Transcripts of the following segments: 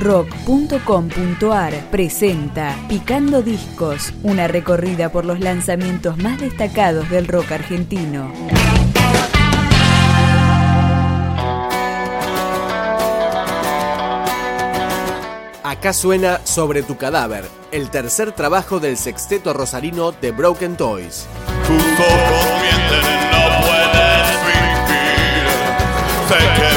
rock.com.ar presenta Picando Discos, una recorrida por los lanzamientos más destacados del rock argentino. Acá suena Sobre tu cadáver, el tercer trabajo del sexteto rosarino de Broken Toys. Tus ojos mienten, no puedes fingir. Sé que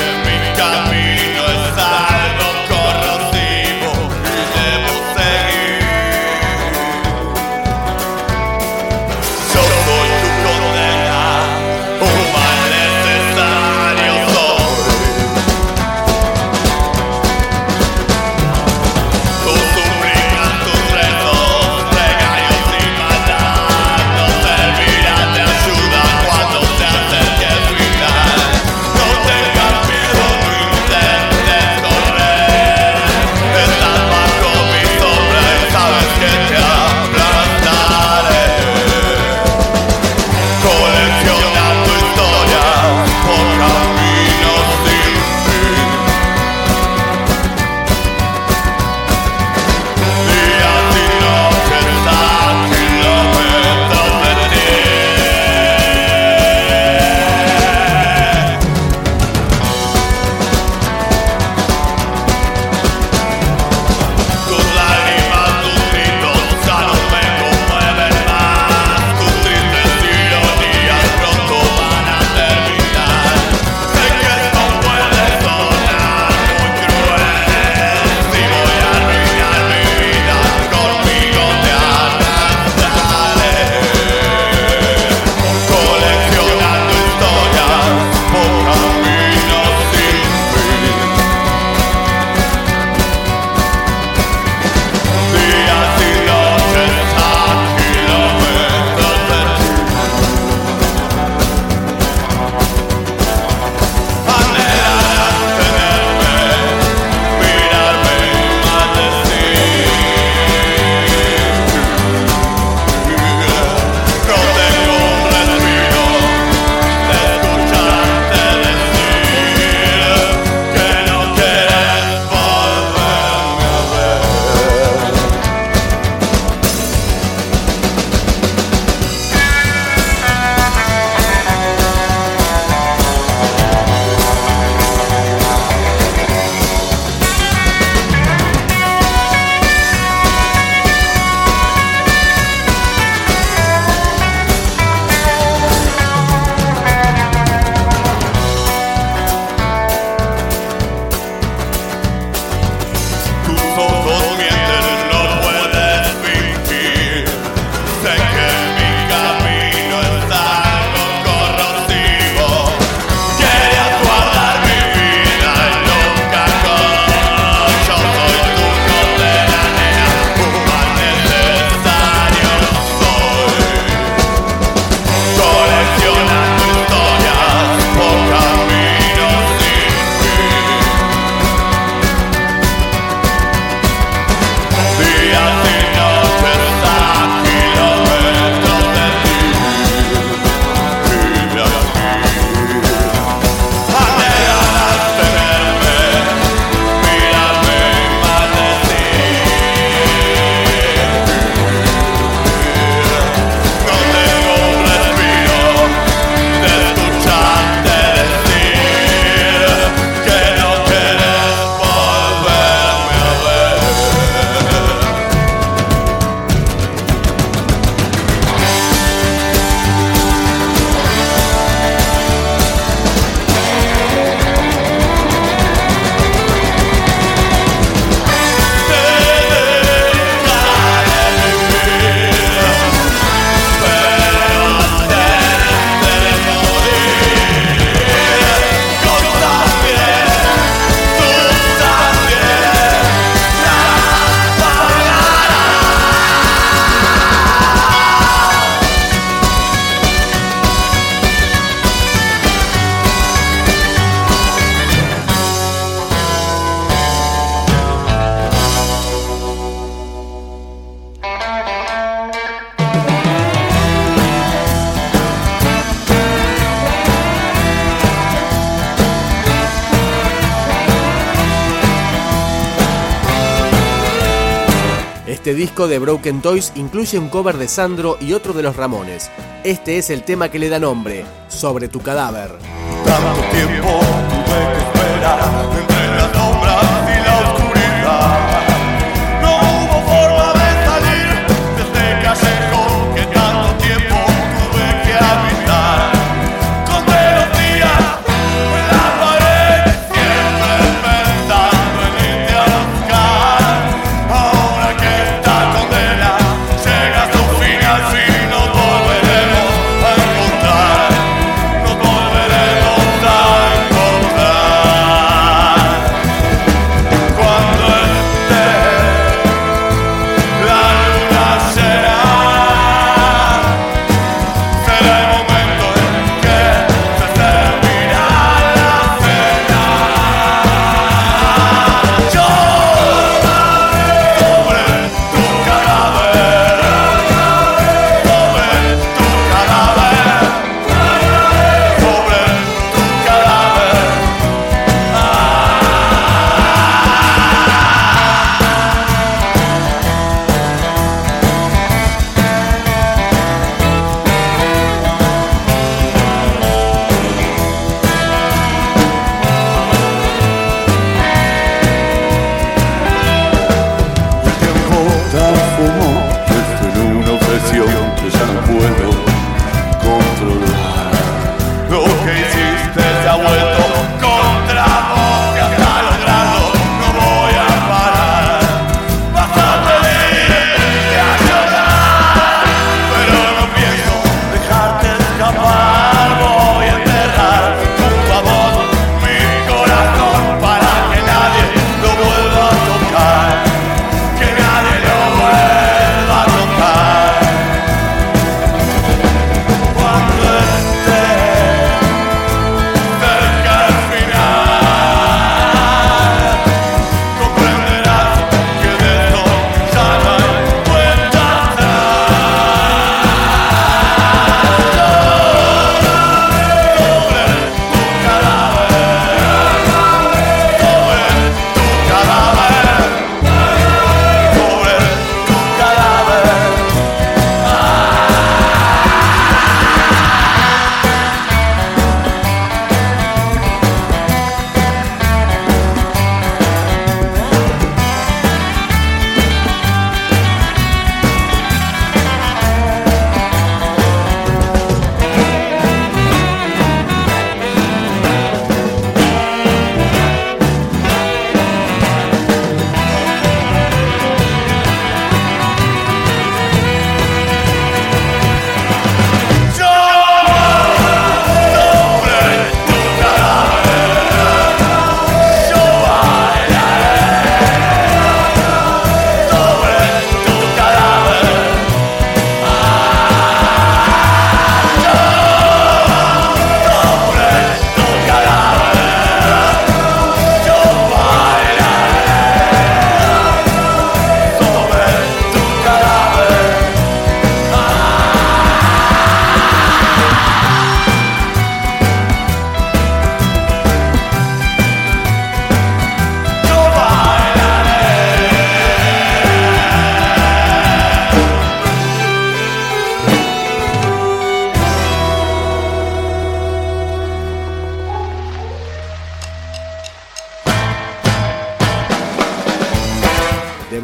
Este disco de Broken Toys incluye un cover de Sandro y otro de los Ramones. Este es el tema que le da nombre, Sobre tu cadáver.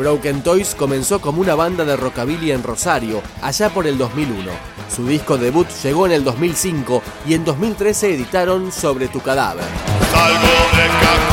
Broken Toys comenzó como una banda de rockabilly en Rosario, allá por el 2001. Su disco debut llegó en el 2005 y en 2013 editaron Sobre tu cadáver. De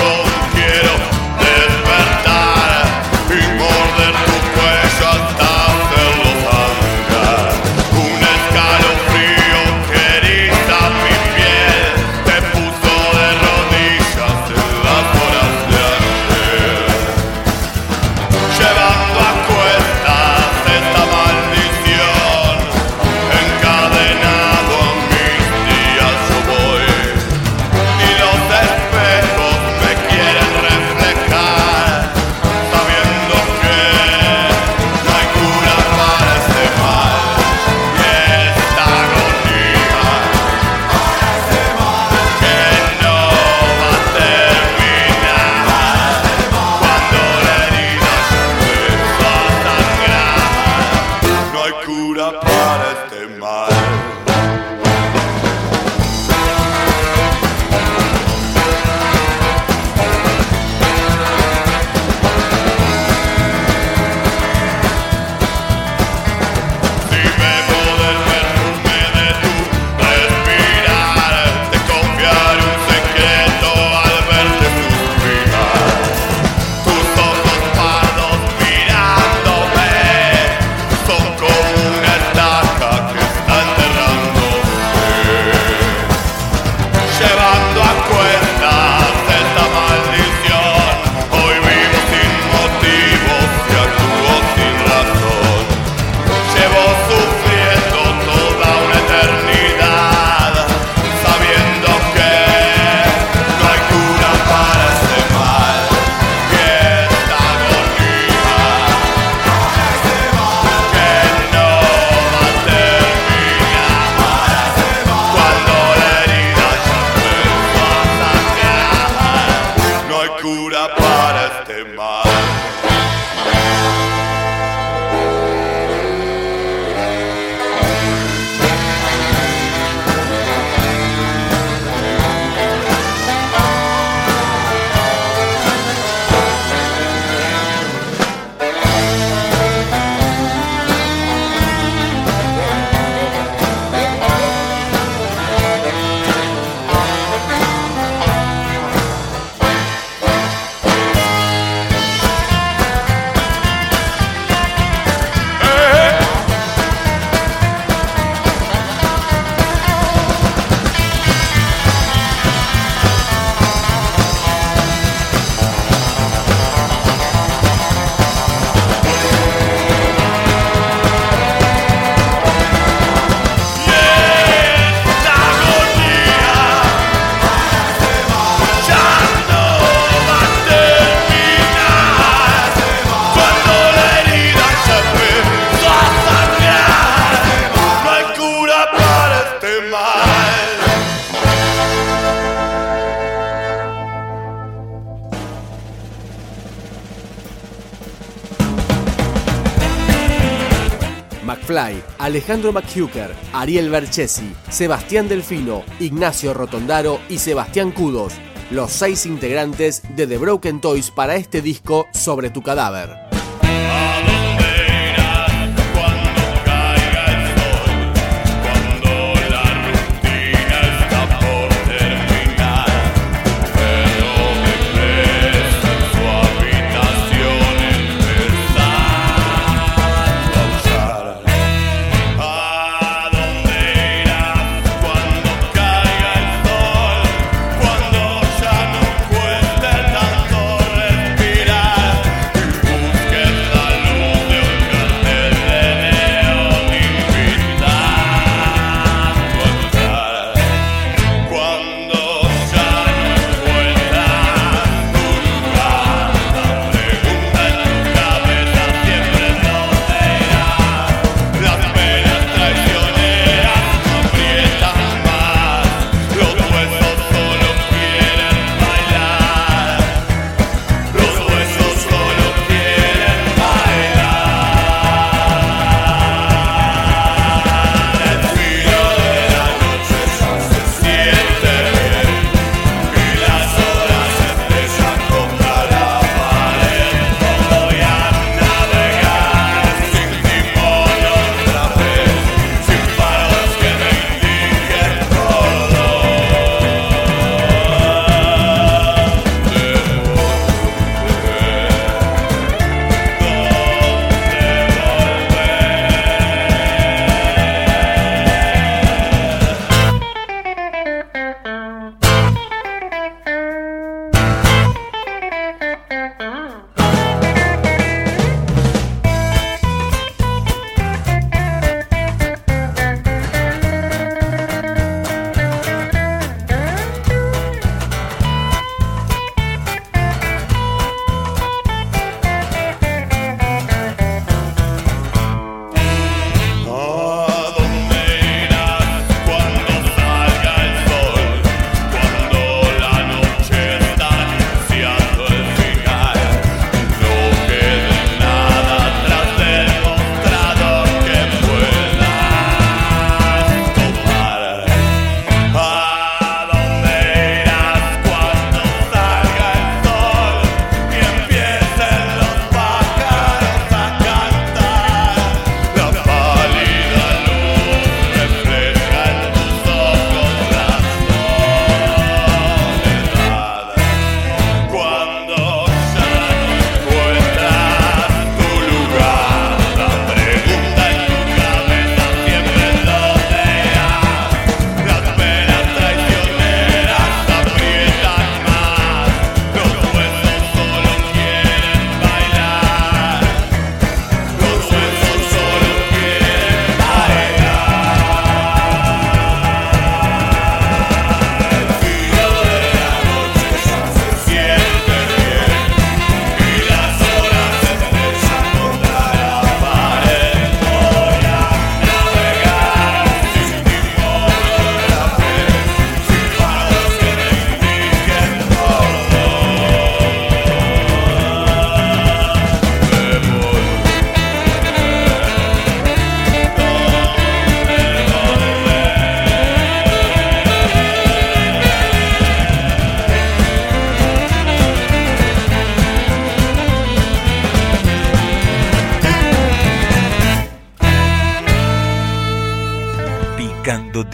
McFly, Alejandro McHucker, Ariel Berchesi, Sebastián Delfino, Ignacio Rotondaro y Sebastián Cudos, los seis integrantes de The Broken Toys para este disco sobre tu cadáver.